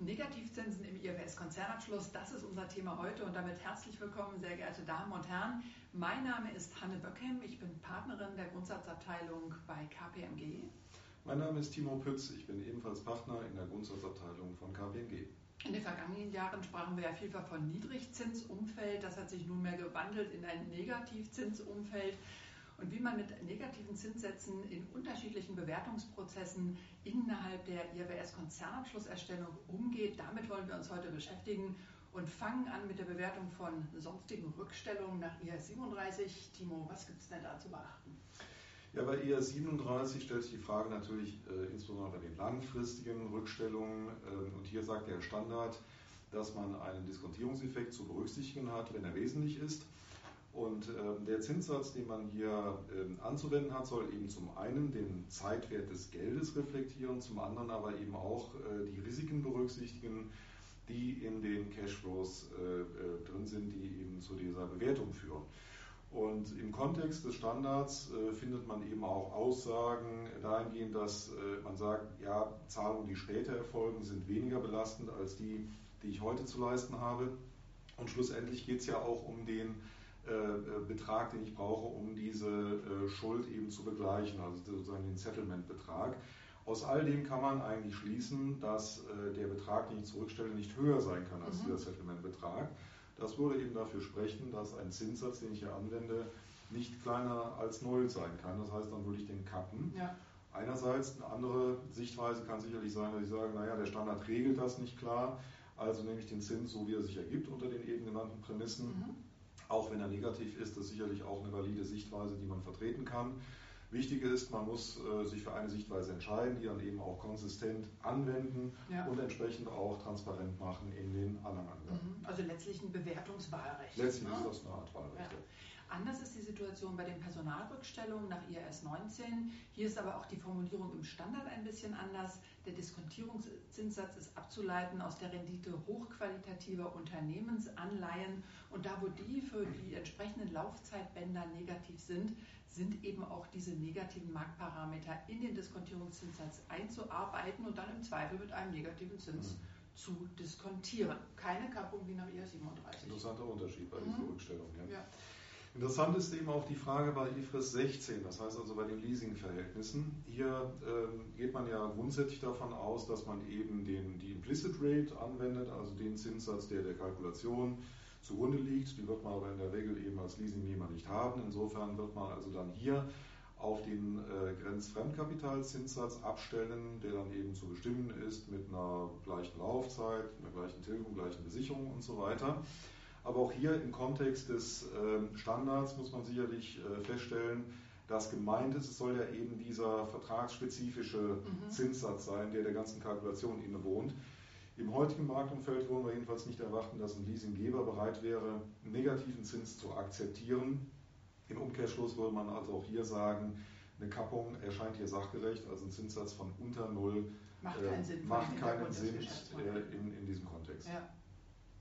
Negativzinsen im IFS-Konzernabschluss, das ist unser Thema heute und damit herzlich willkommen, sehr geehrte Damen und Herren. Mein Name ist Hanne Böckem, ich bin Partnerin der Grundsatzabteilung bei KPMG. Mein Name ist Timo Pütz, ich bin ebenfalls Partner in der Grundsatzabteilung von KPMG. In den vergangenen Jahren sprachen wir ja vielfach von Niedrigzinsumfeld, das hat sich nunmehr gewandelt in ein Negativzinsumfeld und wie man mit negativen Zinssätzen in unterschiedlichen Bewertungsprozessen innerhalb der IFRS-Konzernabschlusserstellung umgeht. Damit wollen wir uns heute beschäftigen und fangen an mit der Bewertung von sonstigen Rückstellungen nach IAS 37. Timo, was gibt es denn da zu beachten? Ja, bei IAS 37 stellt sich die Frage natürlich äh, insbesondere bei den langfristigen Rückstellungen. Ähm, und hier sagt der Standard, dass man einen Diskontierungseffekt zu berücksichtigen hat, wenn er wesentlich ist. Und äh, der Zinssatz, den man hier äh, anzuwenden hat, soll eben zum einen den Zeitwert des Geldes reflektieren, zum anderen aber eben auch äh, die Risiken berücksichtigen, die in den Cashflows äh, äh, drin sind, die eben zu dieser Bewertung führen. Und im Kontext des Standards äh, findet man eben auch Aussagen dahingehend, dass man sagt, ja, Zahlungen, die später erfolgen, sind weniger belastend als die, die ich heute zu leisten habe. Und schlussendlich geht es ja auch um den Betrag, den ich brauche, um diese äh, Schuld eben zu begleichen, also sozusagen den Settlement-Betrag. Aus all dem kann man eigentlich schließen, dass der Betrag, den ich zurückstelle, nicht höher sein kann als mhm. dieser Settlement-Betrag. Das würde eben dafür sprechen, dass ein Zinssatz, den ich hier anwende, nicht kleiner als null sein kann. Das heißt, dann würde ich den kappen. Ja. Einerseits, eine andere Sichtweise kann sicherlich sein, dass ich sage, naja, der Standard regelt das nicht klar, also nehme ich den Zins so, wie er sich ergibt unter den eben genannten Prämissen. Mhm auch wenn er negativ ist, das ist sicherlich auch eine valide Sichtweise, die man vertreten kann. Wichtig ist, man muss äh, sich für eine Sichtweise entscheiden, die dann eben auch konsistent anwenden ja. und entsprechend auch transparent machen in den anderen Angaben. Mhm. Also letztlich ein Bewertungswahlrecht. Letztlich ne? ist das eine Art Wahlrecht. Ja. Anders ist die Situation bei den Personalrückstellungen nach IAS 19. Hier ist aber auch die Formulierung im Standard ein bisschen anders. Der Diskontierungszinssatz ist abzuleiten aus der Rendite hochqualitativer Unternehmensanleihen. Und da, wo die für die entsprechenden Laufzeitbänder negativ sind, sind eben auch diese negativen Marktparameter in den Diskontierungszinssatz einzuarbeiten und dann im Zweifel mit einem negativen Zins mhm. zu diskontieren. Keine Kappung wie nach IAS 37. Interessanter Unterschied bei dieser mhm. Rückstellung. Ja. ja. Interessant ist eben auch die Frage bei IFRS 16, das heißt also bei den Leasingverhältnissen. Hier ähm, geht man ja grundsätzlich davon aus, dass man eben den, die Implicit Rate anwendet, also den Zinssatz, der der Kalkulation zugrunde liegt. Die wird man aber in der Regel eben als Leasingnehmer nicht haben. Insofern wird man also dann hier auf den äh, Grenzfremdkapitalzinssatz abstellen, der dann eben zu bestimmen ist mit einer gleichen Laufzeit, einer gleichen Tilgung, gleichen Besicherung und so weiter. Aber auch hier im Kontext des äh, Standards muss man sicherlich äh, feststellen, dass gemeint ist, es soll ja eben dieser vertragsspezifische mhm. Zinssatz sein, der der ganzen Kalkulation innewohnt. Im heutigen Marktumfeld wollen wir jedenfalls nicht erwarten, dass ein Leasinggeber bereit wäre, einen negativen Zins zu akzeptieren. Im Umkehrschluss würde man also auch hier sagen, eine Kappung erscheint hier sachgerecht, also ein Zinssatz von unter Null macht keinen Sinn, macht keinen Sinn äh, in, in, diesem Kontext. Ja.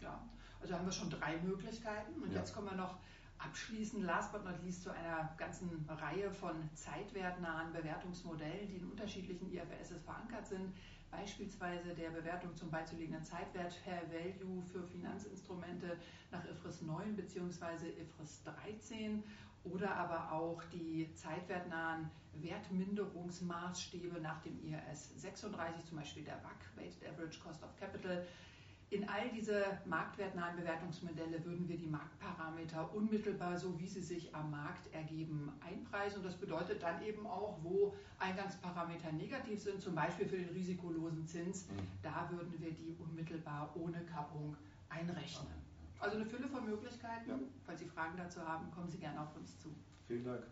ja, also haben wir schon drei Möglichkeiten und ja. jetzt kommen wir noch abschließend, last but not least, zu einer ganzen Reihe von zeitwertnahen Bewertungsmodellen, die in unterschiedlichen IFRS verankert sind. Beispielsweise der Bewertung zum beizulegenden Zeitwert Fair Value für Finanzinstrumente nach IFRS 9 bzw. IFRS 13 oder aber auch die zeitwertnahen Wertminderungsmaßstäbe nach dem IRS 36, zum Beispiel der WAC, Weighted Average Cost of Capital, in all diese marktwertnahen Bewertungsmodelle würden wir die Marktparameter unmittelbar, so wie sie sich am Markt ergeben, einpreisen. Und das bedeutet dann eben auch, wo Eingangsparameter negativ sind, zum Beispiel für den risikolosen Zins, mhm. da würden wir die unmittelbar ohne Kappung einrechnen. Also eine Fülle von Möglichkeiten. Falls Sie Fragen dazu haben, kommen Sie gerne auf uns zu. Vielen Dank.